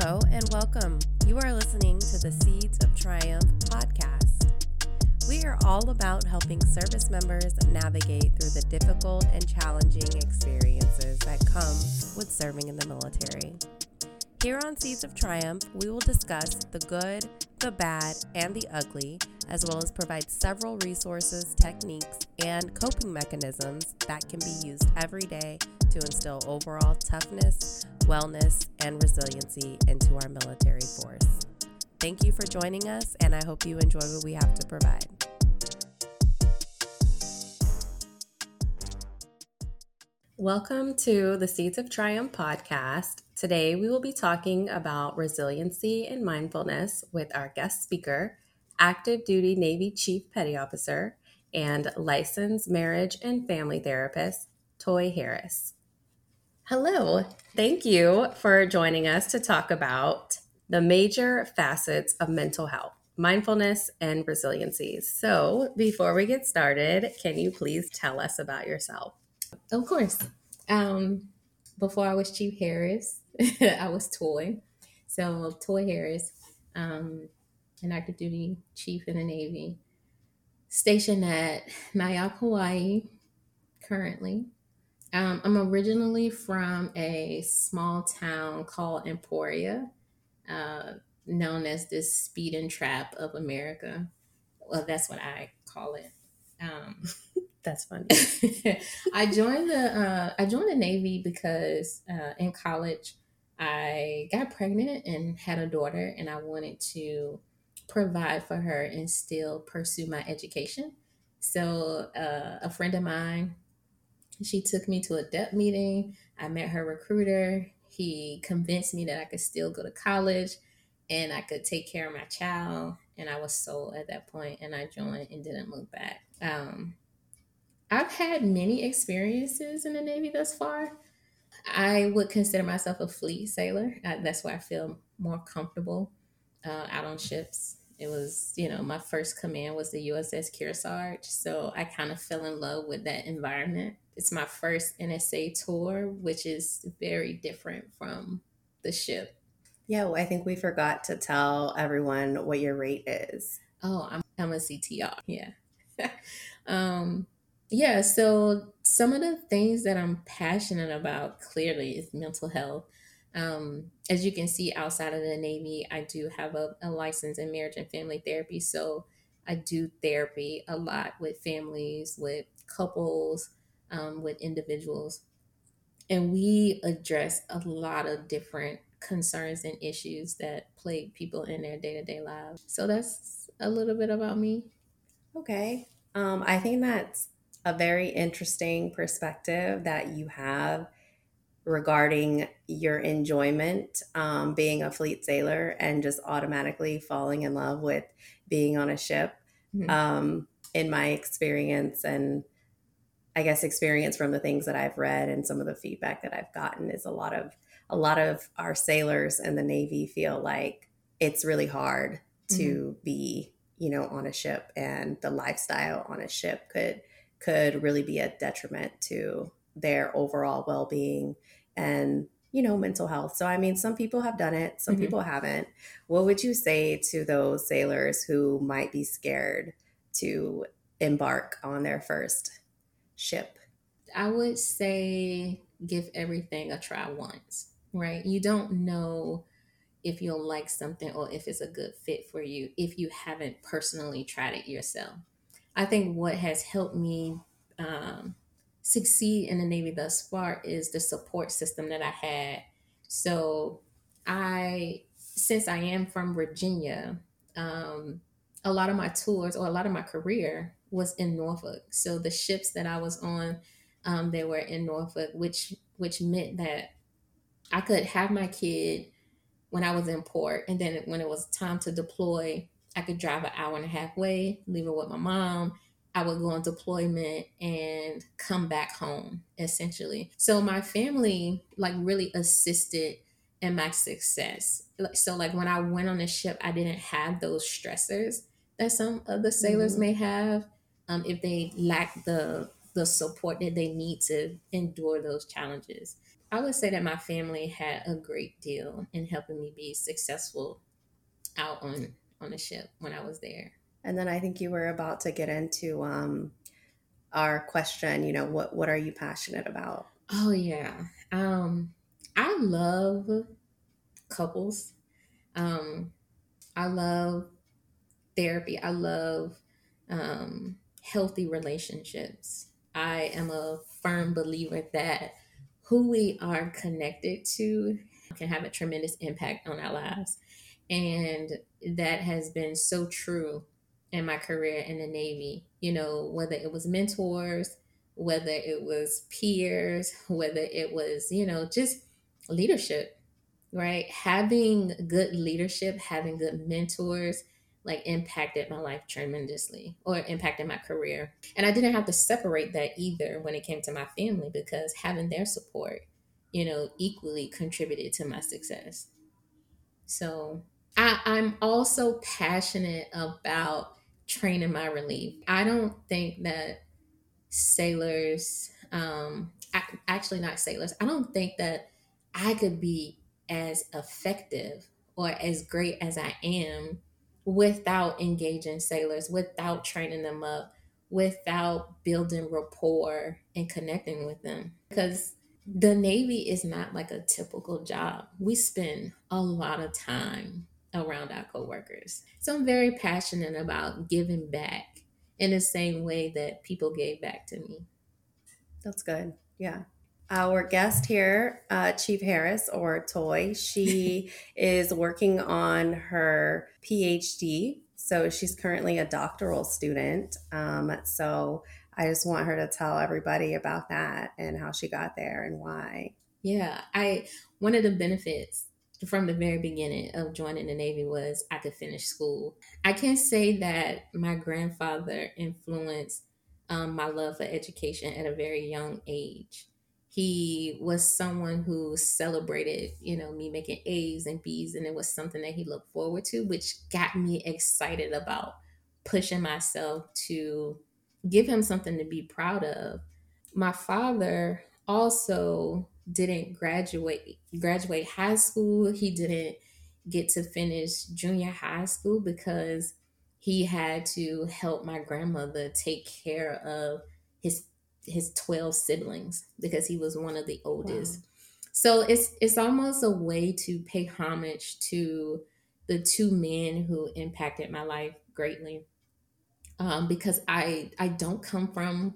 Hello and welcome. You are listening to the Seeds of Triumph podcast. We are all about helping service members navigate through the difficult and challenging experiences that come with serving in the military. Here on Seeds of Triumph, we will discuss the good, the bad, and the ugly, as well as provide several resources, techniques, and coping mechanisms that can be used every day to instill overall toughness, wellness, and resiliency into our military force. Thank you for joining us, and I hope you enjoy what we have to provide. Welcome to the Seeds of Triumph podcast. Today, we will be talking about resiliency and mindfulness with our guest speaker, active duty Navy Chief Petty Officer and licensed marriage and family therapist, Toy Harris. Hello. Thank you for joining us to talk about the major facets of mental health, mindfulness, and resiliency. So, before we get started, can you please tell us about yourself? Of course. Um, before I was Chief Harris, I was Toy. So, Toy Harris, um, an active duty chief in the Navy, stationed at NIOC, Hawaii, currently. Um, I'm originally from a small town called Emporia, uh, known as the speed and trap of America. Well, that's what I call it. Um, that's funny. I joined the uh, I joined the Navy because uh, in college I got pregnant and had a daughter, and I wanted to provide for her and still pursue my education. So uh, a friend of mine she took me to a DEP meeting. I met her recruiter. He convinced me that I could still go to college and I could take care of my child. And I was sold at that point and I joined and didn't look back. Um, I've had many experiences in the Navy thus far. I would consider myself a fleet sailor. That's where I feel more comfortable uh, out on ships. It was, you know, my first command was the USS Kearsarge. So I kind of fell in love with that environment. It's my first NSA tour, which is very different from the ship. Yeah, well, I think we forgot to tell everyone what your rate is. Oh, I'm, I'm a CTR. Yeah. um, yeah, so some of the things that I'm passionate about clearly is mental health. Um, as you can see outside of the Navy, I do have a, a license in marriage and family therapy. So I do therapy a lot with families, with couples, um, with individuals. And we address a lot of different concerns and issues that plague people in their day to day lives. So that's a little bit about me. Okay. Um, I think that's a very interesting perspective that you have regarding your enjoyment um, being a fleet sailor and just automatically falling in love with being on a ship. Mm-hmm. Um, in my experience and I guess experience from the things that I've read and some of the feedback that I've gotten is a lot of a lot of our sailors in the Navy feel like it's really hard to mm-hmm. be, you know, on a ship and the lifestyle on a ship could could really be a detriment to their overall well-being and you know mental health so i mean some people have done it some mm-hmm. people haven't what would you say to those sailors who might be scared to embark on their first ship? I would say give everything a try once, right? You don't know if you'll like something or if it's a good fit for you if you haven't personally tried it yourself. I think what has helped me um, succeed in the Navy thus far is the support system that I had. So, I, since I am from Virginia, um, a lot of my tours or a lot of my career was in Norfolk. So the ships that I was on, um, they were in Norfolk, which which meant that I could have my kid when I was in port, and then when it was time to deploy, I could drive an hour and a half way, leave her with my mom. I would go on deployment and come back home, essentially. So my family like really assisted in my success. So like when I went on the ship, I didn't have those stressors that some of the sailors mm-hmm. may have um, if they lack the the support that they need to endure those challenges. I would say that my family had a great deal in helping me be successful out on on the ship when I was there. And then I think you were about to get into um, our question. You know, what what are you passionate about? Oh yeah, um, I love couples. Um, I love therapy. I love um, healthy relationships. I am a firm believer that who we are connected to can have a tremendous impact on our lives. And that has been so true in my career in the Navy. You know, whether it was mentors, whether it was peers, whether it was, you know, just leadership, right? Having good leadership, having good mentors, like impacted my life tremendously or impacted my career. And I didn't have to separate that either when it came to my family because having their support, you know, equally contributed to my success. So I, I'm also passionate about training my relief. I don't think that sailors, um, actually not sailors, I don't think that I could be as effective or as great as I am without engaging sailors, without training them up, without building rapport and connecting with them. Because the Navy is not like a typical job. We spend a lot of time around our coworkers. So I'm very passionate about giving back in the same way that people gave back to me. That's good. Yeah. Our guest here, uh, Chief Harris or Toy, she is working on her PhD. So she's currently a doctoral student. Um, so I just want her to tell everybody about that and how she got there and why. Yeah, I one of the benefits from the very beginning of joining the Navy was I could finish school. I can say that my grandfather influenced um, my love for education at a very young age. He was someone who celebrated, you know, me making A's and B's, and it was something that he looked forward to, which got me excited about pushing myself to give him something to be proud of. My father also didn't graduate graduate high school. He didn't get to finish junior high school because he had to help my grandmother take care of his his 12 siblings because he was one of the oldest. Wow. So it's it's almost a way to pay homage to the two men who impacted my life greatly. Um, because I I don't come from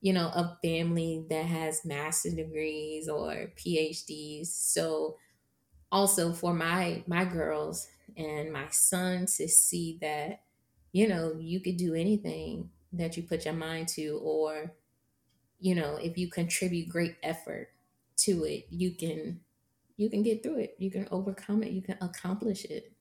you know, a family that has master's degrees or PhDs. So also for my my girls and my son to see that, you know, you could do anything that you put your mind to, or, you know, if you contribute great effort to it, you can you can get through it. You can overcome it. You can accomplish it.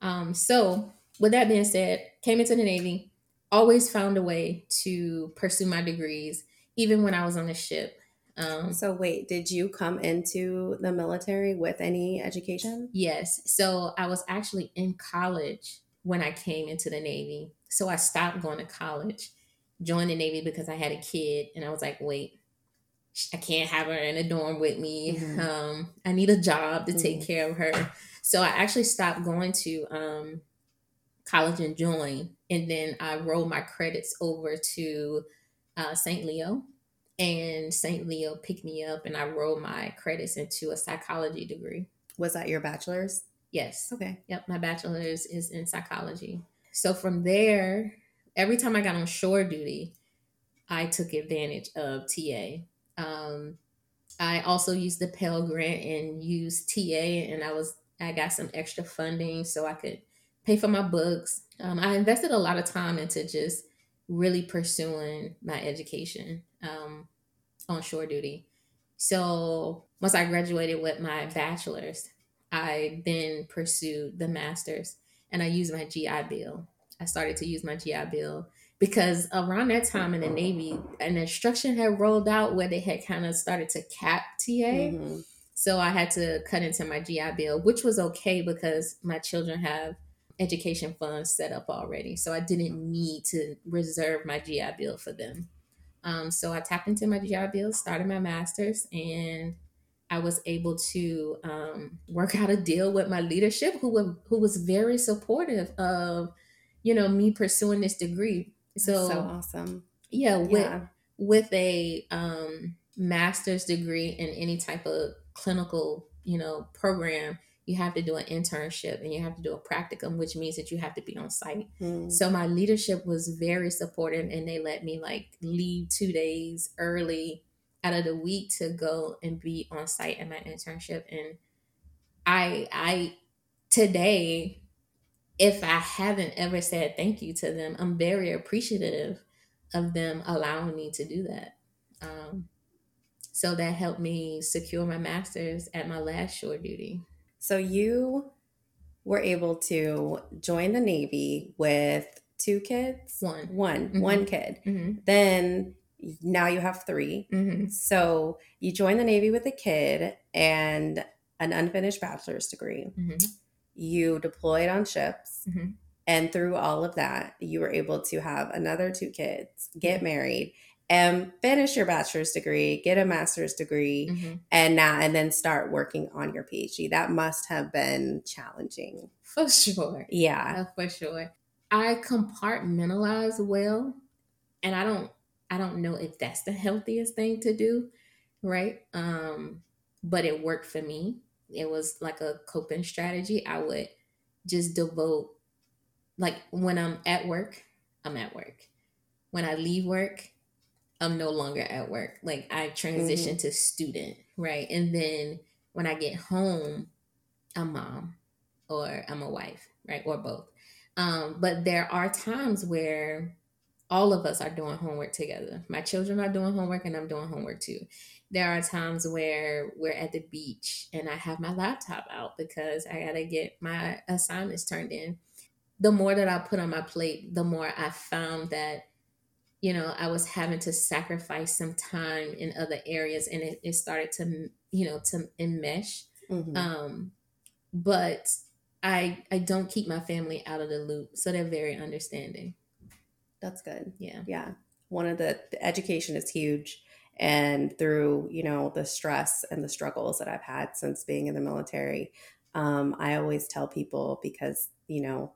Um, so with that being said, came into the Navy, always found a way to pursue my degrees, even when I was on the ship. Um, so, wait, did you come into the military with any education? Yes. So, I was actually in college when I came into the Navy. So, I stopped going to college, joined the Navy because I had a kid, and I was like, wait, I can't have her in a dorm with me. Mm-hmm. Um, I need a job to mm-hmm. take care of her. So, I actually stopped going to um, college and joined. And then I rolled my credits over to uh, St. Leo. And St. Leo picked me up and I rolled my credits into a psychology degree. Was that your bachelor's? Yes. Okay. Yep. My bachelor's is in psychology. So from there, every time I got on shore duty, I took advantage of TA. Um, I also used the Pell Grant and used TA, and I was I got some extra funding so I could pay for my books. Um, I invested a lot of time into just really pursuing my education um, on shore duty. So once I graduated with my bachelor's, I then pursued the master's and I used my GI Bill. I started to use my GI Bill because around that time in the Navy, an instruction had rolled out where they had kind of started to cap TA. Mm-hmm. So I had to cut into my GI Bill, which was okay because my children have education funds set up already. So I didn't need to reserve my GI Bill for them. Um, so I tapped into my GI Bill, started my master's, and I was able to um, work out a deal with my leadership, who were, who was very supportive of, you know, me pursuing this degree. So, so awesome. Yeah, with yeah. with a um, master's degree in any type of clinical, you know, program, you have to do an internship and you have to do a practicum, which means that you have to be on site. Mm. So my leadership was very supportive and they let me like leave two days early out of the week to go and be on site in my internship. And I I today, if I haven't ever said thank you to them, I'm very appreciative of them allowing me to do that. Um, so that helped me secure my master's at my last shore duty. So you were able to join the Navy with two kids? One. One, mm-hmm. one kid. Mm-hmm. Then now you have 3 mm-hmm. So you join the Navy with a kid and an unfinished bachelor's degree. Mm-hmm. You deployed on ships. Mm-hmm. And through all of that, you were able to have another two kids, get married, and finish your bachelor's degree, get a master's degree, mm-hmm. and now and then start working on your PhD. That must have been challenging. For sure. Yeah. for sure. I compartmentalize well, and I don't I don't know if that's the healthiest thing to do, right? Um, but it worked for me. It was like a coping strategy. I would just devote like when I'm at work, I'm at work. When I leave work, I'm no longer at work. Like I transition mm-hmm. to student, right? And then when I get home, I'm mom or I'm a wife, right? Or both. Um, but there are times where all of us are doing homework together. My children are doing homework and I'm doing homework too. There are times where we're at the beach and I have my laptop out because I got to get my assignments turned in. The more that I put on my plate, the more I found that you know, I was having to sacrifice some time in other areas and it, it started to, you know, to enmesh. Mm-hmm. Um, but I, I don't keep my family out of the loop. So they're very understanding. That's good. Yeah. Yeah. One of the, the education is huge. And through, you know, the stress and the struggles that I've had since being in the military, um, I always tell people because, you know,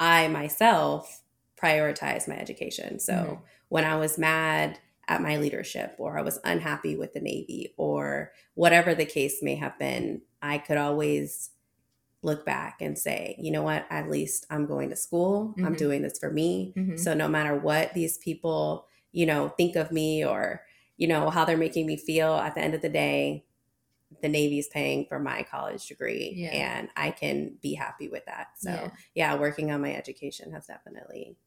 I myself prioritize my education. So mm-hmm. when I was mad at my leadership or I was unhappy with the Navy or whatever the case may have been, I could always look back and say, you know what, at least I'm going to school. Mm-hmm. I'm doing this for me. Mm-hmm. So no matter what these people, you know, think of me or, you know, how they're making me feel at the end of the day, the Navy's paying for my college degree yeah. and I can be happy with that. So yeah. yeah, working on my education has definitely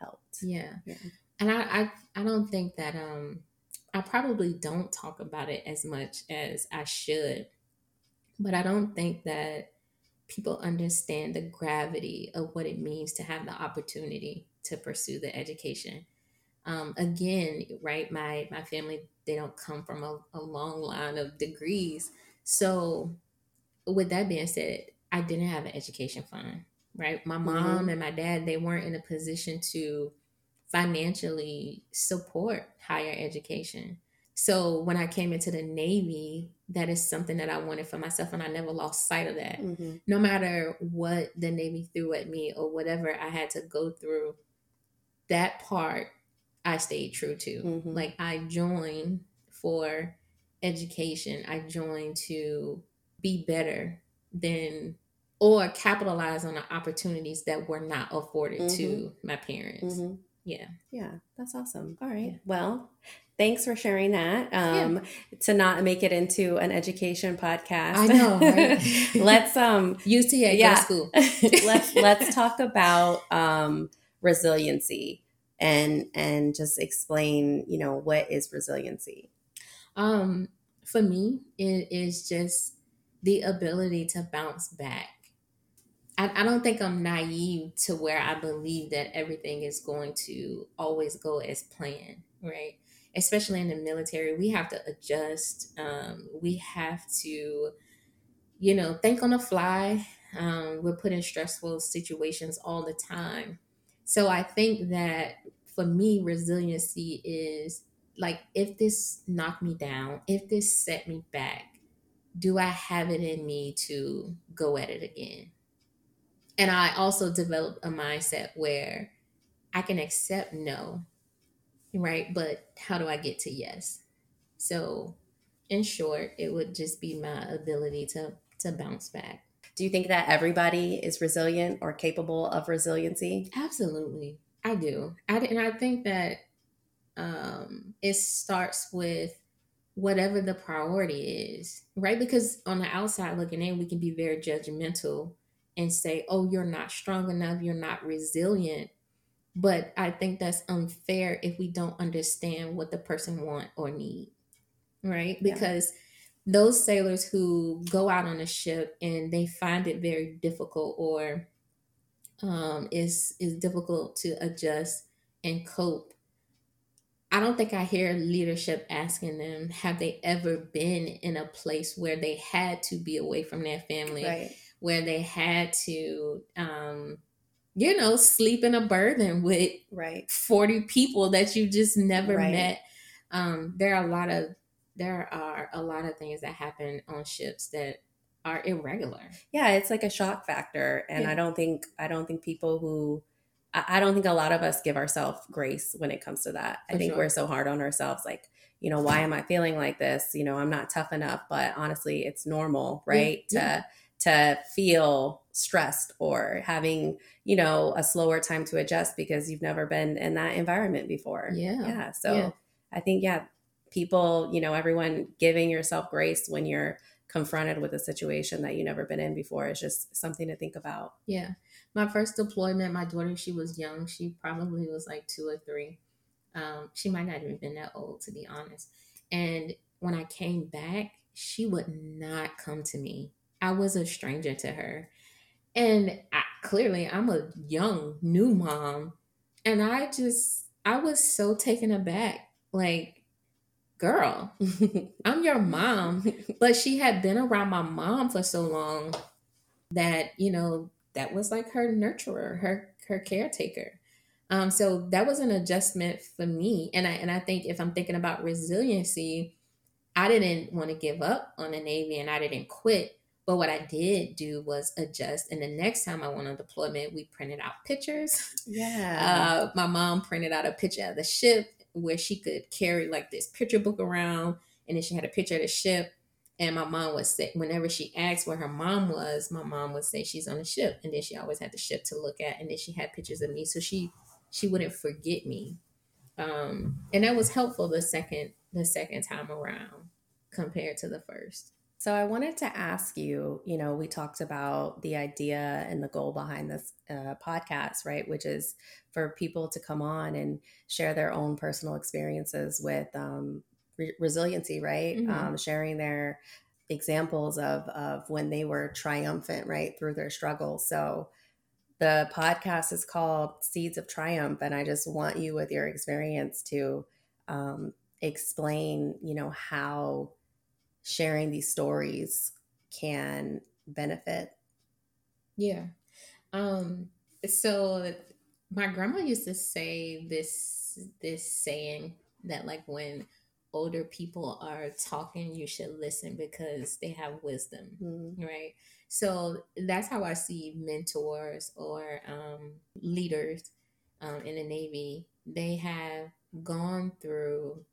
helped. Yeah. yeah. And I, I I don't think that um I probably don't talk about it as much as I should. But I don't think that people understand the gravity of what it means to have the opportunity to pursue the education. Um, again, right, my my family they don't come from a, a long line of degrees. So with that being said, I didn't have an education fund right? My mom mm-hmm. and my dad, they weren't in a position to financially support higher education. So when I came into the Navy, that is something that I wanted for myself, and I never lost sight of that. Mm-hmm. No matter what the Navy threw at me or whatever I had to go through, that part I stayed true to. Mm-hmm. Like I joined for education, I joined to be better than or capitalize on the opportunities that were not afforded mm-hmm. to my parents. Mm-hmm. Yeah. Yeah. That's awesome. All right. Yeah. Well, thanks for sharing that. Um, yeah. to not make it into an education podcast. I know, right? let's um UTA yeah. school. let's let's talk about um resiliency and and just explain, you know, what is resiliency? Um for me, it is just the ability to bounce back I, I don't think I'm naive to where I believe that everything is going to always go as planned, right? Especially in the military, we have to adjust. Um, we have to, you know, think on the fly. Um, we're put in stressful situations all the time. So I think that for me, resiliency is like if this knocked me down, if this set me back, do I have it in me to go at it again? And I also developed a mindset where I can accept no, right? But how do I get to yes? So, in short, it would just be my ability to to bounce back. Do you think that everybody is resilient or capable of resiliency? Absolutely. I do. I, and I think that um, it starts with whatever the priority is, right? Because on the outside looking in, we can be very judgmental and say, oh, you're not strong enough, you're not resilient. But I think that's unfair if we don't understand what the person want or need, right? Because yeah. Those sailors who go out on a ship and they find it very difficult or um, is is difficult to adjust and cope I don't think I hear leadership asking them, have they ever been in a place where they had to be away from their family, right. where they had to, um, you know, sleep in a berthing with right 40 people that you just never right. met. Um, there are a lot of there are a lot of things that happen on ships that are irregular. Yeah, it's like a shock factor, and yeah. I don't think I don't think people who I don't think a lot of us give ourselves grace when it comes to that. For I think sure. we're so hard on ourselves, like, you know, why am I feeling like this? You know, I'm not tough enough, but honestly, it's normal, right? Yeah. To to feel stressed or having, you know, a slower time to adjust because you've never been in that environment before. Yeah. Yeah. So yeah. I think, yeah, people, you know, everyone giving yourself grace when you're confronted with a situation that you've never been in before is just something to think about. Yeah my first deployment, my daughter, she was young. She probably was like two or three. Um, she might not even been that old, to be honest. And when I came back, she would not come to me. I was a stranger to her. And I, clearly, I'm a young, new mom. And I just, I was so taken aback. Like, girl, I'm your mom. But she had been around my mom for so long that, you know, that was like her nurturer, her her caretaker. Um, so that was an adjustment for me. And I and I think if I'm thinking about resiliency, I didn't want to give up on the Navy and I didn't quit. But what I did do was adjust. And the next time I went on deployment, we printed out pictures. Yeah. Uh, my mom printed out a picture of the ship where she could carry like this picture book around. And then she had a picture of the ship. And my mom would say, whenever she asked where her mom was, my mom would say she's on a ship, and then she always had the ship to look at, and then she had pictures of me, so she she wouldn't forget me, um, and that was helpful the second the second time around compared to the first. So I wanted to ask you, you know, we talked about the idea and the goal behind this uh, podcast, right? Which is for people to come on and share their own personal experiences with um, re- resiliency, right? Mm-hmm. Um, sharing their examples of of when they were triumphant, right, through their struggles. So the podcast is called Seeds of Triumph, and I just want you, with your experience, to um, explain, you know, how sharing these stories can benefit. Yeah. Um, so my grandma used to say this this saying that like when older people are talking, you should listen because they have wisdom, mm-hmm. right? So that's how I see mentors or um, leaders um, in the Navy. They have gone through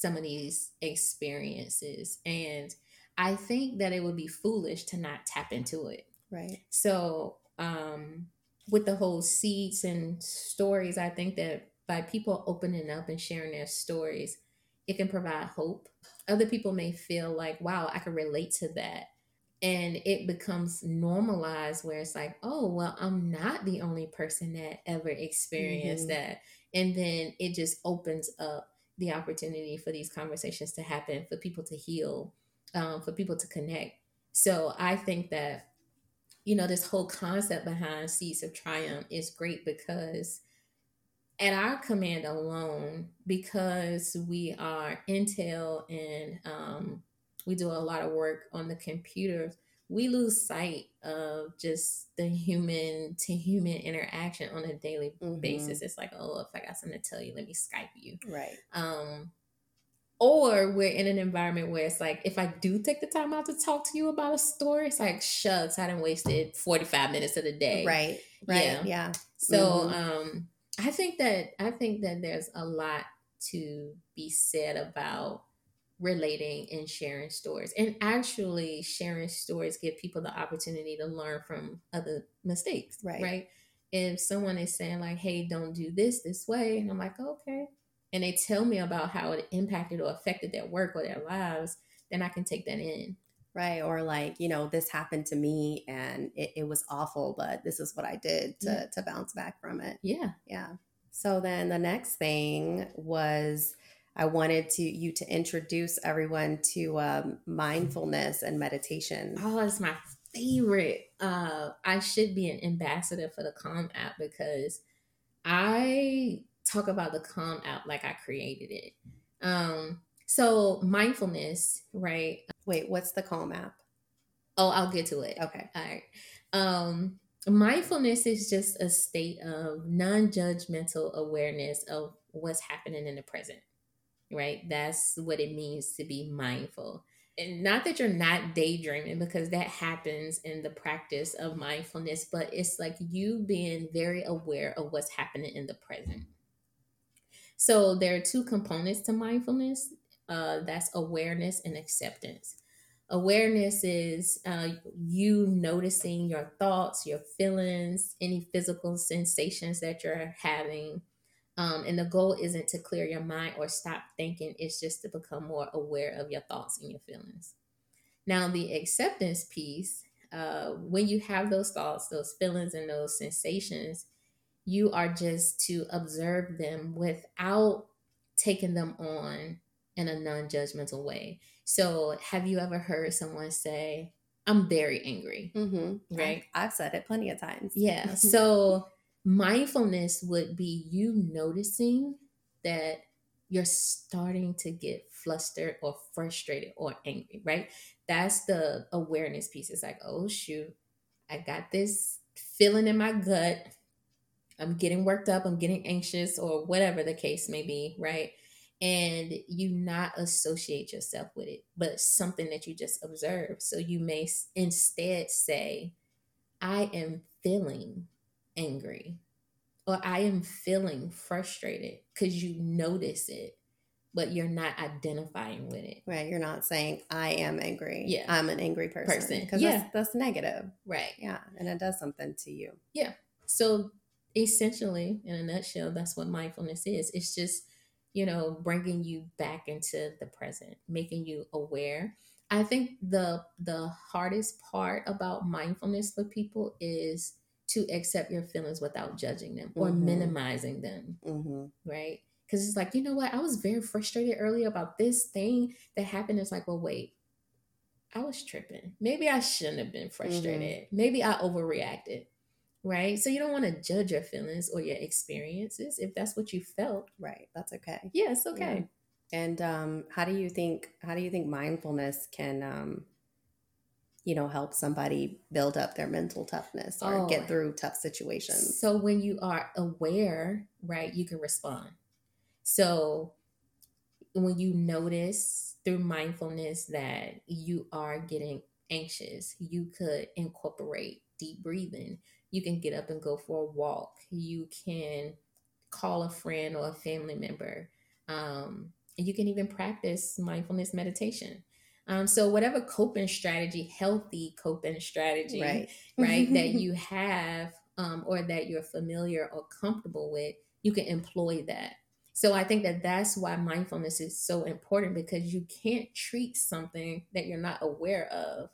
some of these experiences, and I think that it would be foolish to not tap into it. Right. So, um, with the whole seeds and stories, I think that by people opening up and sharing their stories, it can provide hope. Other people may feel like, wow, I can relate to that. And it becomes normalized where it's like, oh, well, I'm not the only person that ever experienced mm-hmm. that. And then it just opens up the opportunity for these conversations to happen, for people to heal, um, for people to connect. So I think that, you know, this whole concept behind Seeds of Triumph is great because at our command alone, because we are Intel and um, we do a lot of work on the computers, we lose sight of just the human to human interaction on a daily mm-hmm. basis. It's like, oh, if I got something to tell you, let me Skype you. Right. Um, or we're in an environment where it's like if I do take the time out to talk to you about a story, it's like shucks, I didn't wasted 45 minutes of the day. Right. Right. Yeah. yeah. So mm-hmm. um I think that I think that there's a lot to be said about relating and sharing stories. And actually sharing stories give people the opportunity to learn from other mistakes right. right? If someone is saying like hey don't do this this way and i'm like okay and they tell me about how it impacted or affected their work or their lives then i can take that in. Right or like you know this happened to me and it, it was awful but this is what i did to yeah. to bounce back from it. Yeah. Yeah. So then the next thing was I wanted to you to introduce everyone to um, mindfulness and meditation. Oh, it's my favorite. Uh, I should be an ambassador for the Calm app because I talk about the Calm app like I created it. Um, so mindfulness, right? Wait, what's the Calm app? Oh, I'll get to it. Okay. All right. Um, mindfulness is just a state of non-judgmental awareness of what's happening in the present right? That's what it means to be mindful. And not that you're not daydreaming because that happens in the practice of mindfulness, but it's like you being very aware of what's happening in the present. So there are two components to mindfulness uh, that's awareness and acceptance. Awareness is uh, you noticing your thoughts, your feelings, any physical sensations that you're having, um, and the goal isn't to clear your mind or stop thinking, it's just to become more aware of your thoughts and your feelings. Now, the acceptance piece, uh, when you have those thoughts, those feelings, and those sensations, you are just to observe them without taking them on in a non judgmental way. So, have you ever heard someone say, I'm very angry? Mm-hmm. Right? I've said it plenty of times. Yeah. So, mindfulness would be you noticing that you're starting to get flustered or frustrated or angry, right? That's the awareness piece. It's like, oh, shoot, I got this feeling in my gut. I'm getting worked up, I'm getting anxious, or whatever the case may be, right? And you not associate yourself with it, but something that you just observe. So you may instead say, I am feeling angry or I am feeling frustrated because you notice it, but you're not identifying with it. Right. You're not saying, I am angry. Yeah. I'm an angry person. Because yeah. that's, that's negative. Right. Yeah. And it does something to you. Yeah. So essentially, in a nutshell, that's what mindfulness is. It's just, you know, bringing you back into the present, making you aware. I think the the hardest part about mindfulness for people is to accept your feelings without judging them or mm-hmm. minimizing them, mm-hmm. right? Because it's like, you know what? I was very frustrated earlier about this thing that happened. It's like, well, wait, I was tripping. Maybe I shouldn't have been frustrated. Mm-hmm. Maybe I overreacted, right? So you don't want to judge your feelings or your experiences if that's what you felt. Right. That's okay. Yeah, it's okay. Yeah. And um, how do you think? How do you think mindfulness can um, you know, help somebody build up their mental toughness or oh, get through tough situations. So when you are aware, right, you can respond. So when you notice through mindfulness that you are getting anxious, you could incorporate deep breathing. You can get up and go for a walk. You can call a friend or a family member. Um, and you can even practice mindfulness meditation. Um, so whatever coping strategy, healthy coping strategy, right, right that you have um, or that you're familiar or comfortable with, you can employ that. So I think that that's why mindfulness is so important because you can't treat something that you're not aware of,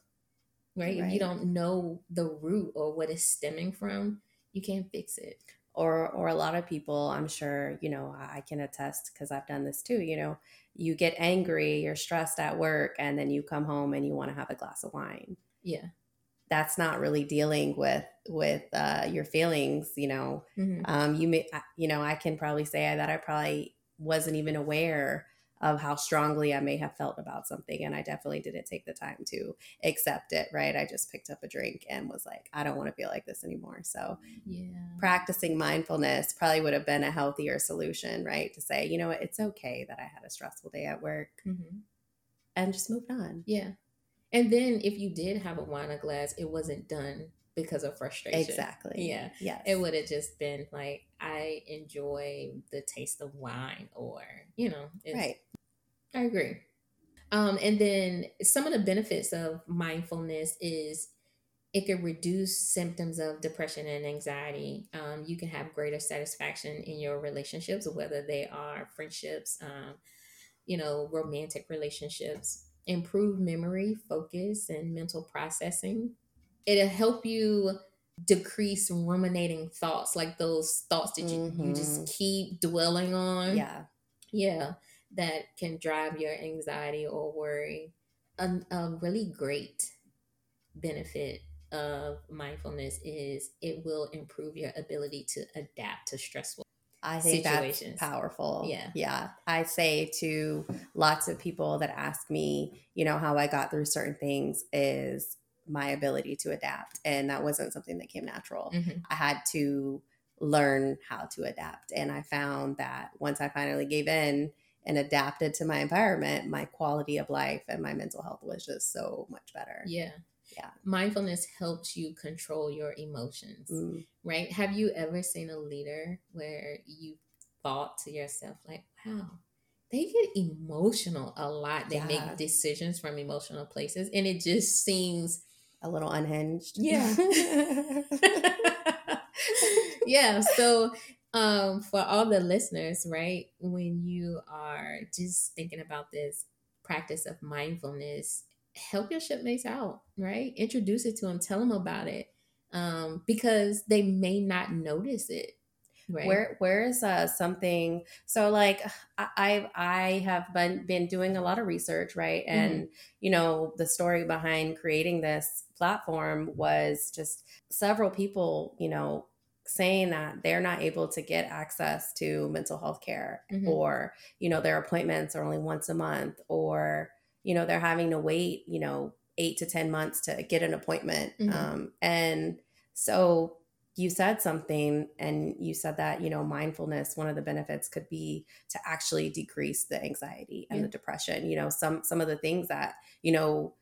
right? right. If you don't know the root or what it's stemming from, you can't fix it or or a lot of people i'm sure you know i can attest because i've done this too you know you get angry you're stressed at work and then you come home and you want to have a glass of wine. Yeah. That's not really dealing with with uh, your feelings you know. Mm-hmm. um, you may you know i can probably say that i probably wasn't even aware of how strongly I may have felt about something. And I definitely didn't take the time to accept it, right? I just picked up a drink and was like, I don't want to feel like this anymore. So, yeah. practicing mindfulness probably would have been a healthier solution, right? To say, you know what, it's okay that I had a stressful day at work Mm-hmm. and just moved on. Yeah. And then if you did have a wine glass, it wasn't done because of frustration. Exactly. Yeah. Yes. It would have just been like, I enjoy the taste of wine, or, you know, it's, Right. Agree. Um, and then some of the benefits of mindfulness is it can reduce symptoms of depression and anxiety. Um, you can have greater satisfaction in your relationships, whether they are friendships, um, you know, romantic relationships. Improve memory, focus, and mental processing. It'll help you decrease ruminating thoughts, like those thoughts that you, you just keep dwelling on Yeah. yeah that can drive your anxiety or worry a, a really great benefit of mindfulness is it will improve your ability to adapt to stressful I think situations. that's powerful. Yeah. Yeah. I say to lots of people that ask me, you know, how I got through certain things is my ability to adapt. And that wasn't something that came natural. Mhm. I had to learn how to adapt. And I found that once I finally gave in and adapted to my environment, my quality of life and my mental health was just so much better. yeah Yeah. mindfulness helps you control your emotions Mm, right have you ever seen a leader where you thought to yourself like wow they get emotional a lot they Yeah. make decisions from emotional places and it just seems a little unhinged. Yeah. yeah. So, um, for all the listeners, right, when you are just thinking about this practice of mindfulness, help your shipmates out, right? Introduce it to them, tell them about it, um, because they may not notice it. Right. Where where is uh something so like I I I have been been doing a lot of research, right? And you know, the story behind creating this platform was just several people, you know, saying that they're not able to get access to mental health care Mhm. or, you know, their appointments are only once a month or, you know, they're having to wait, you know, 8 to 10 months to get an appointment. Mhm. Um and so you said something and you said that you know mindfulness one of the benefits could be to actually decrease the anxiety and Yeah. the depression you know some some of the things that you know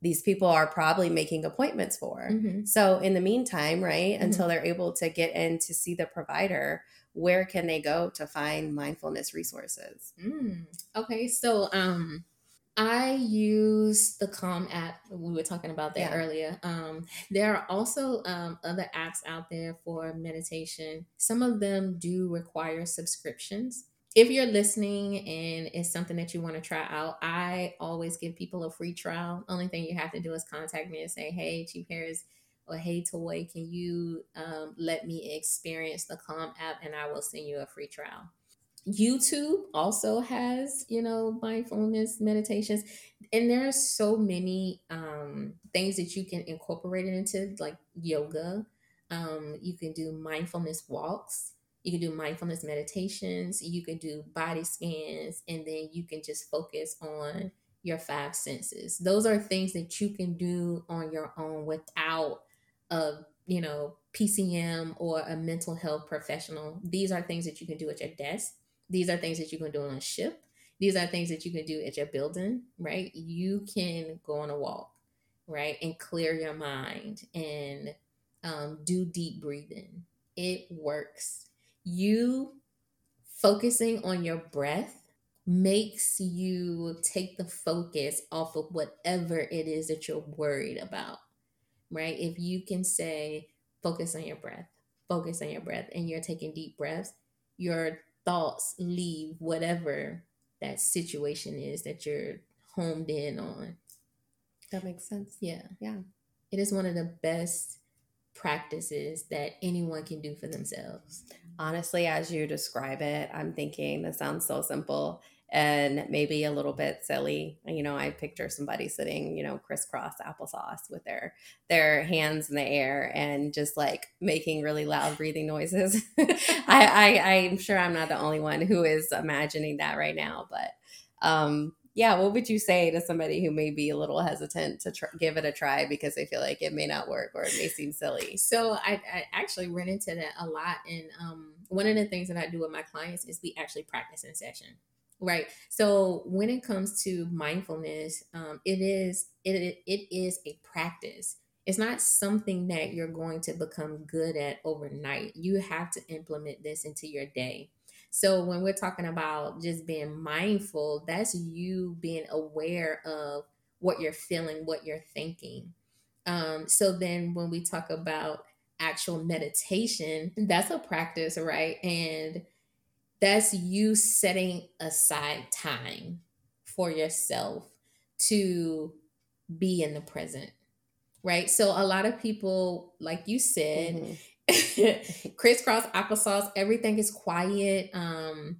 these people are probably making appointments for Mhm. so in the meantime right Mm-hmm. until they're able to get in to see the provider where can they go to find mindfulness resources Mm. Okay, so um I use the Calm app. We were talking about that Yeah. earlier. Um there are also um other apps out there for meditation. Some of them do require subscriptions. If you're listening and it's something that you want to try out, I always give people a free trial. Only thing you have to do is contact me and say, "Hey, Chief Harris or hey Toy, can you um, let me experience the Calm app and I will send you a free trial. YouTube also has, you know, mindfulness meditations. And there are so many um, things that you can incorporate it into, like yoga. Um, you can do mindfulness walks. You can do mindfulness meditations. You can do body scans. And then you can just focus on your five senses. Those are things that you can do on your own without a, you know, PCM or a mental health professional. These are things that you can do at your desk. These are things that you can do on a ship. These are things that you can do at your building, right? You can go on a walk, right? And clear your mind and um, do deep breathing. It works. You focusing on your breath makes you take the focus off of whatever it is that you're worried about, right? If you can say, focus on your breath, focus on your breath, and you're taking deep breaths, your thoughts leave whatever that situation is that you're homed in on. that makes sense Yeah. Yeah. It is one of the best practices that anyone can do for themselves. Honestly as you describe it i'm thinking this sounds so simple and maybe a little bit silly. You know, I picture somebody sitting, you know, crisscross applesauce with their their hands in the air and just like making really loud breathing noises. I, I I'm sure I'm not the only one who is imagining that right now, but um yeah, what would you say to somebody who may be a little hesitant to tr- give it a try because they feel like it may not work or it may seem silly? So I, I actually run into that a lot, and um, one of the things that I do with my clients is we actually practice in session. Right. So when it comes to mindfulness, um, it is it it is a practice. It's not something that you're going to become good at overnight. You have to implement this into your day. So when we're talking about just being mindful, that's you being aware of what you're feeling, what you're thinking. Um, so then when we talk about actual meditation, that's a practice, right? And that's you setting aside time for yourself to be in the present right so a lot of people like you said mm-hmm. crisscross applesauce. Everything is quiet. Um,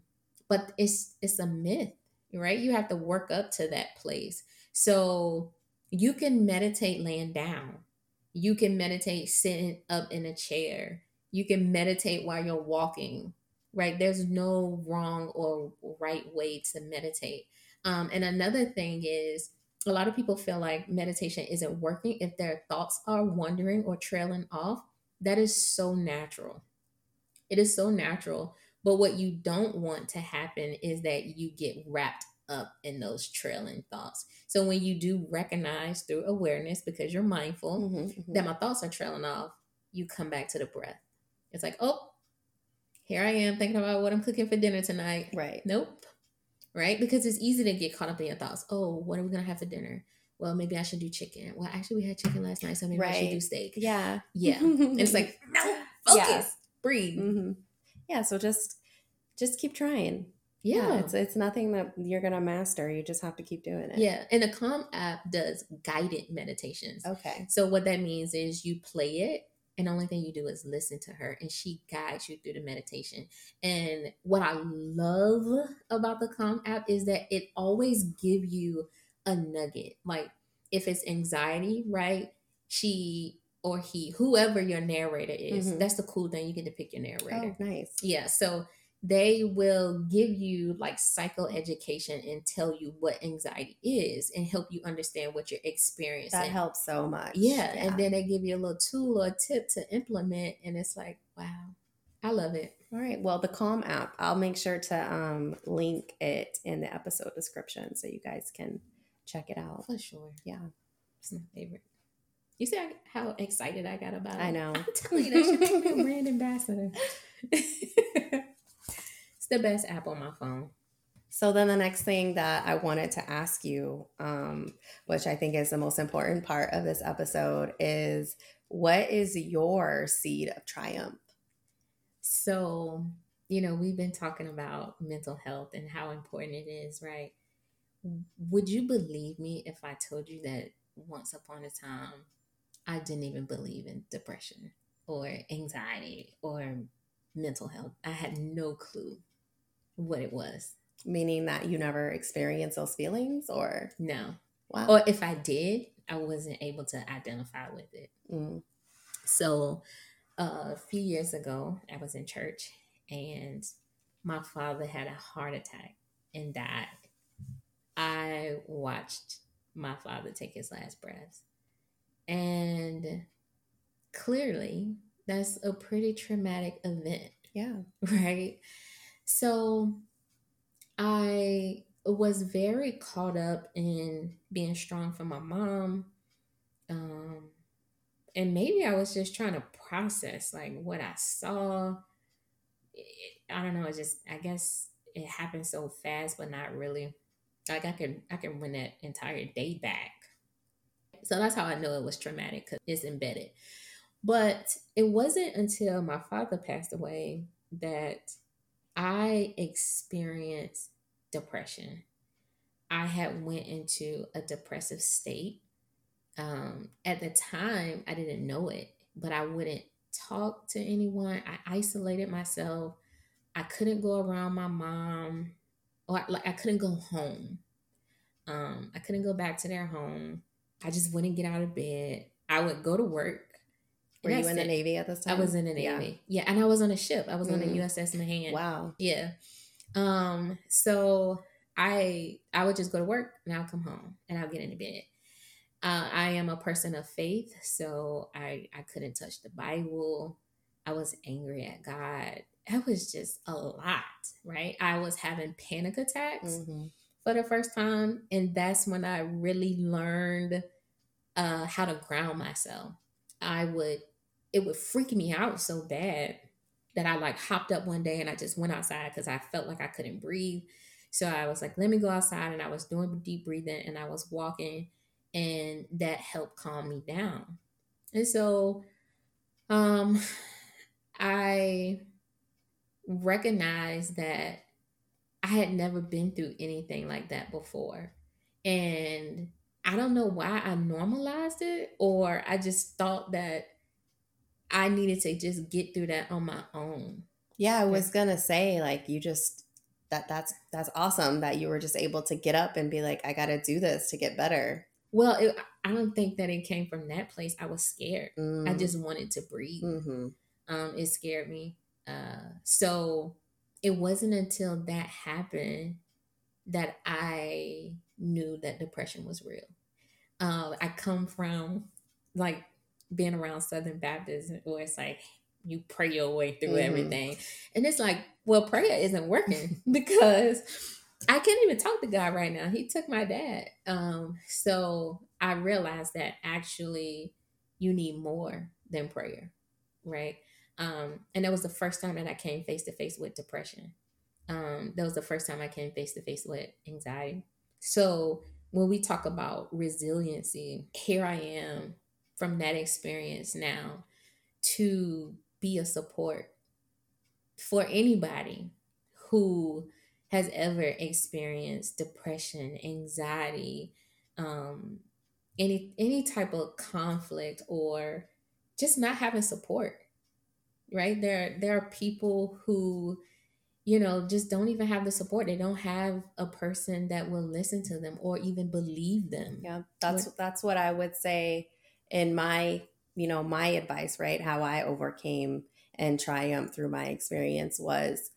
but it's it's a myth, right? You have to work up to that place. So you can meditate laying down. You can meditate sitting up in a chair. You can meditate while you're walking, right? There's no wrong or right way to meditate. Um, and another thing is, a lot of people feel like meditation isn't working if their thoughts are wandering or trailing off that is so natural. It is so natural. But what you don't want to happen is that you get wrapped up in those trailing thoughts. So when you do recognize through awareness, because you're mindful mm-hmm, mm-hmm. that my thoughts are trailing off, you come back to the breath. It's like, oh, here I am thinking about what I'm cooking for dinner tonight. Right. Nope. Right? Because it's easy to get caught up in your thoughts. Oh, what are we going to have for dinner? Well, maybe I should do chicken. Well, actually, we had chicken last night, so maybe right. I should do steak. Yeah. Yeah. it's like, no, focus, yeah. breathe. Mm-hmm. Yeah. So just, just keep trying. Yeah. yeah. It's, it's nothing that you're going to master. You just have to keep doing it. Yeah. And the Calm app does guided meditations. Okay. So what that means is you play it and the only thing you do is listen to her and she guides you through the meditation and what i love about the calm app is that it always give you a nugget. Like if it's anxiety, right? She or he, whoever your narrator is, mm-hmm. that's the cool thing. You get to pick your narrator. Oh, nice. Yeah. So they will give you like psychoeducation and tell you what anxiety is and help you understand what you're experiencing. That helps so much. Yeah. yeah. And then they give you a little tool or tip to implement. And it's like, wow, I love it. All right. Well, the Calm app, I'll make sure to um, link it in the episode description so you guys can check it out. For sure. Yeah. It's my favorite. You see how excited I got about it? I know. I'm telling you, that should make me a brand ambassador. it's the best app on my phone. So then the next thing that I wanted to ask you, um, which I think is the most important part of this episode, is what is your seed of triumph? So, you know, we've been talking about mental health and how important it is, right? Would you believe me if I told you that once upon a time I didn't even believe in depression or anxiety or mental health? I had no clue what it was. Meaning that you never experienced those feelings or? No. Wow. Or if I did, I wasn't able to identify with it. Mm. So uh, a few years ago, I was in church and my father had a heart attack and died I watched my father take his last breaths. And clearly, that's a pretty traumatic event. Yeah. Right. So I was very caught up in being strong for my mom. Um, and maybe I was just trying to process like what I saw. I don't know. It just, I guess it happened so fast, but not really. Like I can I can run that entire day back. So that's how I know it was traumatic because it's embedded. But it wasn't until my father passed away that I experienced depression. I had went into a depressive state. Um, at the time, I didn't know it, but I wouldn't talk to anyone. I isolated myself. I couldn't go around my mom or like I couldn't go home. Um, I couldn't go back to their home. I just wouldn't get out of bed. I would go to work. Were you in the Navy at this time? I was in the Navy. Yeah, yeah and I was on a ship. I was mm. on the. USS Mahan. Wow. Yeah. Um, so I I would just go to work and I'll come home and I'll get into bed. Uh, I am a person of faith, so I I couldn't touch the Bible. I was angry at God. It was just a lot, right? I was having panic attacks mm-hmm. for the first time, and that's when I really learned uh, how to ground myself. I would it would freak me out so bad that I like hopped up one day and I just went outside because I felt like I couldn't breathe. So I was like, let me go outside. And I was doing deep breathing and I was walking, and that helped calm me down. And so um, I recognized that I had never been through anything like that before. And I don't know why I normalized it, or I just thought that I needed to just get through that on my own. Yeah, I was gonna say like you just that that's that's awesome that you were just able to get up and be like I got to do this to get better. Well, it, I don't think that it came from that place. I was scared. Mm. I just wanted to breathe. Mm-hmm. Um, it scared me. Uh, so it wasn't until that happened that I knew that depression was real. Uh, I come from like being around Southern Baptists where it's like you pray your way through mm-hmm. everything. And it's like, well, prayer isn't working because I can't even talk to God right now. He took my dad. Um, so I realized that actually you need more than prayer, right? Um, and that was the first time that I came face to face with depression. Um, that was the first time I came face to face with anxiety. So when we talk about resiliency, here I am from that experience now to be a support for anybody who has ever experienced depression, anxiety, um, any any type of conflict or just not having support. Right? There there are people who you know just don't even have the support they don't have a person that will listen to them or even believe them yeah that's that's what i would say in my you know my advice right how i overcame and triumphed through my experience was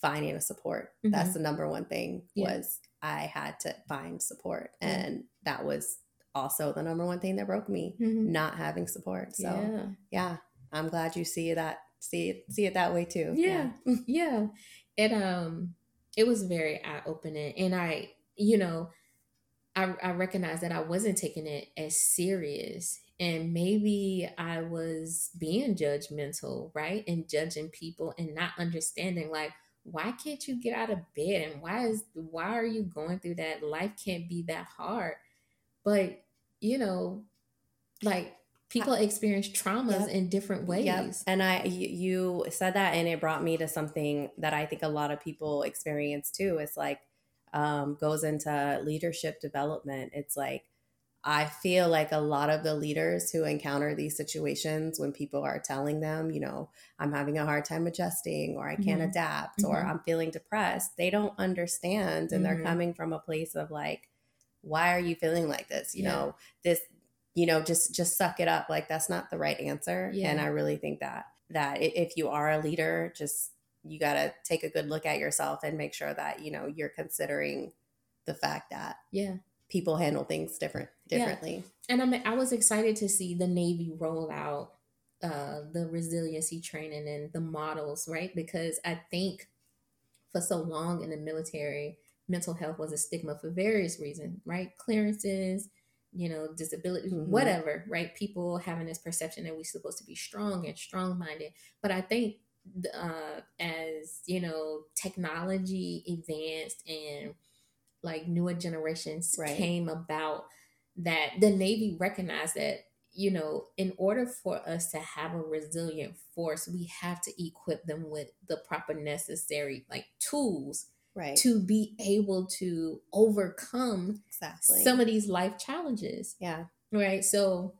finding a support mm-hmm. that's the number one thing yeah. was i had to find support and that was also the number one thing that broke me mm-hmm. not having support so yeah. yeah i'm glad you see that see it see it that way too yeah yeah, yeah. it um it was very eye-opening and i you know I, I recognized that i wasn't taking it as serious and maybe I was being judgmental, right? And judging people and not understanding like why can't you get out of bed and why is why are you going through that? Life can't be that hard. But, you know, like people experience traumas yep. in different ways. Yep. And I you said that and it brought me to something that I think a lot of people experience too. It's like um, goes into leadership development. It's like I feel like a lot of the leaders who encounter these situations when people are telling them, you know, I'm having a hard time adjusting or I can't mm-hmm. adapt mm-hmm. or I'm feeling depressed, they don't understand. And mm-hmm. they're coming from a place of like, why are you feeling like this? You yeah. know, this, you know, just, just suck it up. Like that's not the right answer. Yeah. And I really think that, that if you are a leader, just, you got to take a good look at yourself and make sure that, you know, you're considering the fact that, yeah, people handle things different differently. Yeah. And I mean, I was excited to see the Navy roll out uh, the resiliency training and the models, right? Because I think for so long in the military, mental health was a stigma for various reasons, right? Clearances, you know, disability, mm-hmm. whatever, right? People having this perception that we're supposed to be strong and strong minded. But I think uh, as, you know, technology advanced and like newer generations right. came about that the Navy recognized that, you know, in order for us to have a resilient force, we have to equip them with the proper necessary like tools right. to be able to overcome exactly. some of these life challenges. Yeah. Right. So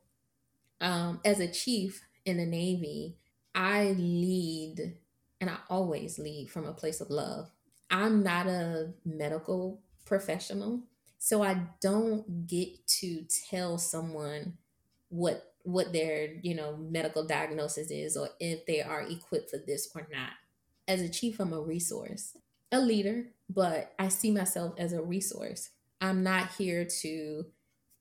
um as a chief in the Navy, I lead and I always lead from a place of love I'm not a medical professional, so I don't get to tell someone what what their you know medical diagnosis is or if they are equipped for this or not as a chief i'm a resource a leader but i see myself as a resource. I'm not here to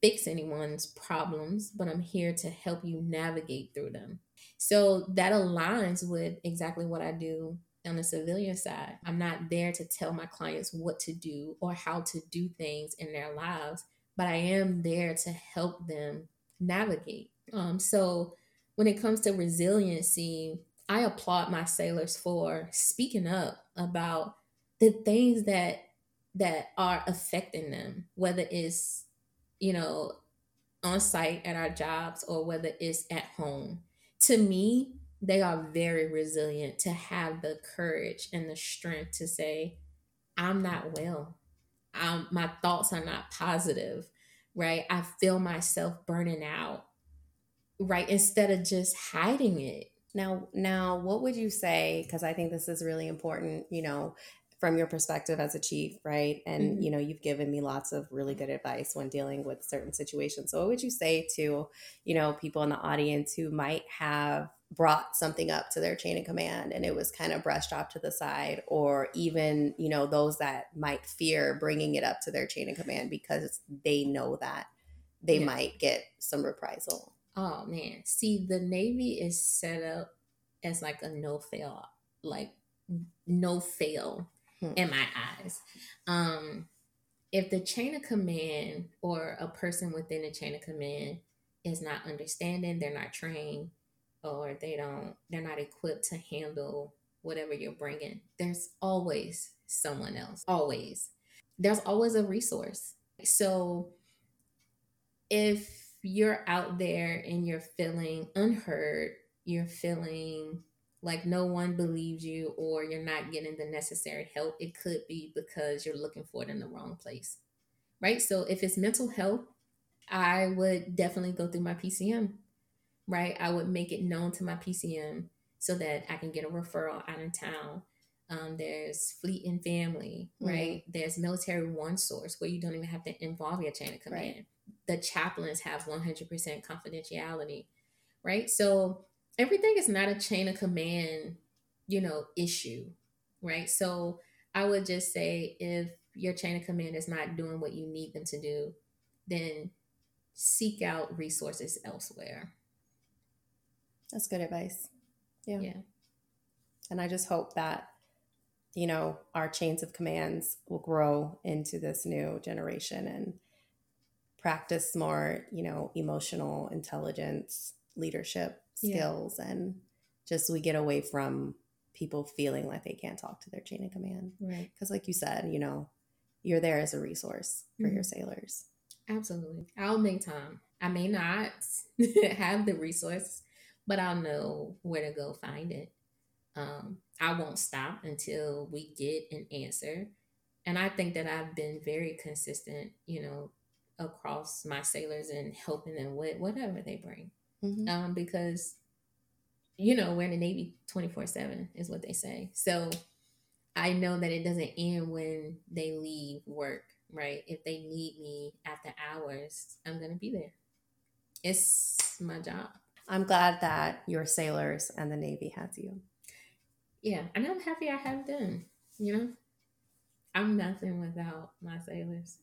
fix anyone's problems but i'm here to help you navigate through them. So that aligns with exactly what i do on the civilian side. I'm not there to tell my clients what to do or how to do things in their lives but i am there to help them navigate. Um, so when it comes to resiliency, I applaud my sailors for speaking up about the things that that are affecting them, whether it's you know on site at our jobs or whether it's at home. To me, they are very resilient to have the courage and the strength to say, "I'm not well. I'm, my thoughts are not positive." Right? I feel myself burning out right instead of just hiding it now now what would you say because i think this is really important you know from your perspective as a chief right and mm-hmm. you know you've given me lots of really good advice when dealing with certain situations so what would you say to you know people in the audience who might have brought something up to their chain of command and it was kind of brushed off to the side or even you know those that might fear bringing it up to their chain of command because they know that they yeah. might get some reprisal Oh man, see, the Navy is set up as like a no fail, like no fail hmm. in my eyes. Um, if the chain of command or a person within the chain of command is not understanding, they're not trained, or they don't, they're not equipped to handle whatever you're bringing, there's always someone else. Always. There's always a resource. So if you're out there and you're feeling unheard, you're feeling like no one believes you or you're not getting the necessary help, it could be because you're looking for it in the wrong place. Right? So if it's mental health, I would definitely go through my PCM. Right? I would make it known to my PCM so that I can get a referral out in town. Um, there's Fleet and Family, right? Mm-hmm. There's Military One Source where you don't even have to involve your chain of command. Right the chaplains have 100% confidentiality, right? So everything is not a chain of command, you know, issue, right? So I would just say if your chain of command is not doing what you need them to do, then seek out resources elsewhere. That's good advice. Yeah. Yeah. And I just hope that, you know, our chains of commands will grow into this new generation and practice more, you know, emotional intelligence, leadership skills, yeah. and just we get away from people feeling like they can't talk to their chain of command. Right. Because, like you said, you know, you're there as a resource for mm-hmm. your sailors. Absolutely. I'll make time. I may not have the resource, but I'll know where to go find it. Um, I won't stop until we get an answer. And I think that I've been very consistent, you know, across my sailors and helping them with whatever they bring. Mm-hmm. Um, because, you know, we're in the Navy 24 7 is what they say. So I know that it doesn't end when they leave work, right? If they need me after hours, I'm going to be there. It's my job. I'm glad that your sailors and the Navy has you. Yeah, and I'm happy I have them. You know, I'm nothing without my sailors.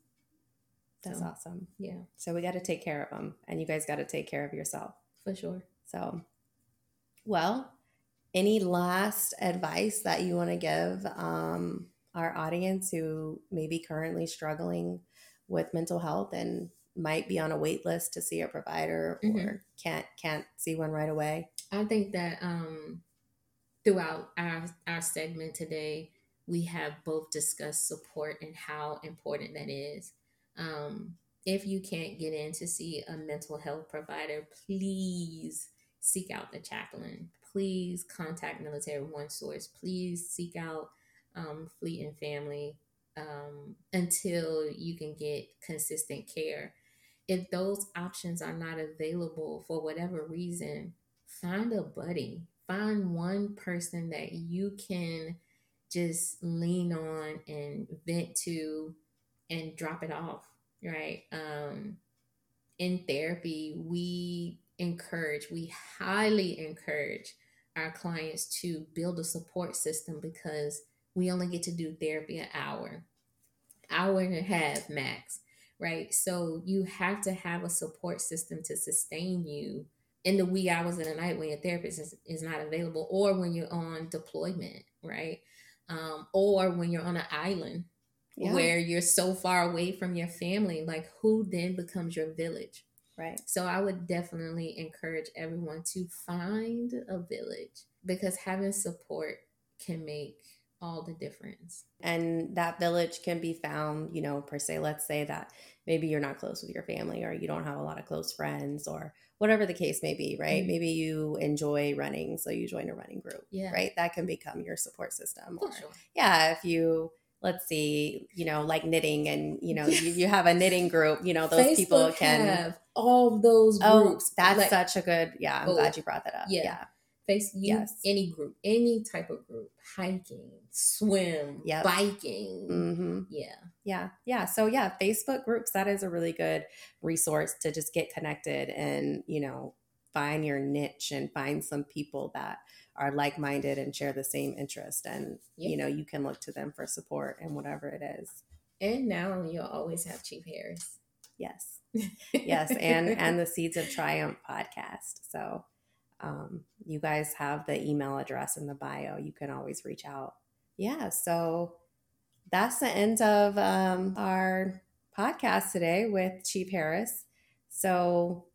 That's so, awesome. Yeah. So we got to take care of them, and you guys got to take care of yourself. For sure. So, well, any last advice that you want to give um, our audience who may be currently struggling with mental health and might be on a wait list to see a provider mm-hmm. or can't can't see one right away? I think that um, throughout our our segment today, we have both discussed support and how important that is. Um, if you can't get in to see a mental health provider, please seek out the chaplain. Please contact Military One Source. Please seek out um, Fleet and Family um, until you can get consistent care. If those options are not available for whatever reason, find a buddy. Find one person that you can just lean on and vent to and drop it off, right? Um, in therapy, we encourage, we highly encourage our clients to build a support system because we only get to do therapy an hour, hour and a half max, right? So you have to have a support system to sustain you in the wee hours of the night when your therapist is, is not available or when you're on deployment, right? Um, or when you're on an island yeah. where you're so far away from your family, like who then becomes your village? Right. So I would definitely encourage everyone to find a village because having support can make all the difference. And that village can be found, you know, per se, let's say that maybe you're not close with your family or you don't have a lot of close friends or whatever the case may be, right? Mm-hmm. Maybe you enjoy running, so you join a running group, yeah. right? That can become your support system. or, sure. Yeah, if you let's see, you know, like knitting and, you know, you, you have a knitting group, you know, those Facebook people can have all those oh, groups. Oh, that's like, such a good, yeah, I'm oh, glad you brought that up. Yeah. yeah. Face you, yes. any group, any type of group, hiking, swim, yep. biking. Mm-hmm. Yeah. Yeah. Yeah. So, yeah, Facebook groups, that is a really good resource to just get connected and, you know, find your niche and find some people that are like-minded and share the same interest and yep. you know you can look to them for support and whatever it is. And now you'll always have chief harris yes. Yes and and the seeds of triumph podcast. So um, you guys have the email address in the bio. You can always reach out. Yeah so that's the end of um, our podcast today with chief harris. So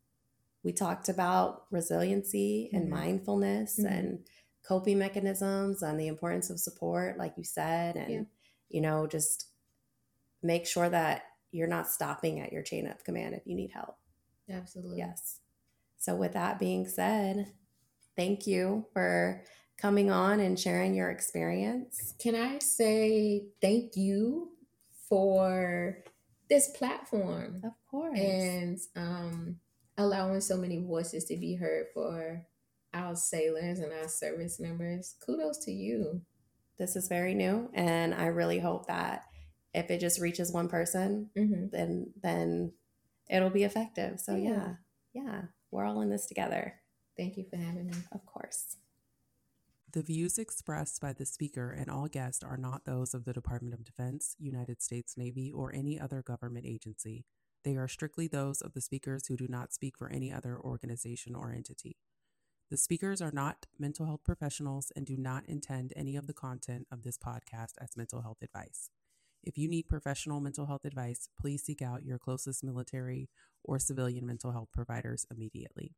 we talked about resiliency and mm-hmm. mindfulness mm-hmm. and coping mechanisms and the importance of support like you said and yeah. you know just make sure that you're not stopping at your chain of command if you need help absolutely yes so with that being said thank you for coming on and sharing your experience can i say thank you for this platform of course and um allowing so many voices to be heard for our sailors and our service members. Kudos to you. This is very new, and I really hope that if it just reaches one person, mm-hmm. then then it'll be effective. So yeah. yeah, yeah, we're all in this together. Thank you for having me. Of course. The views expressed by the speaker and all guests are not those of the Department of Defense, United States Navy, or any other government agency. They are strictly those of the speakers who do not speak for any other organization or entity. The speakers are not mental health professionals and do not intend any of the content of this podcast as mental health advice. If you need professional mental health advice, please seek out your closest military or civilian mental health providers immediately.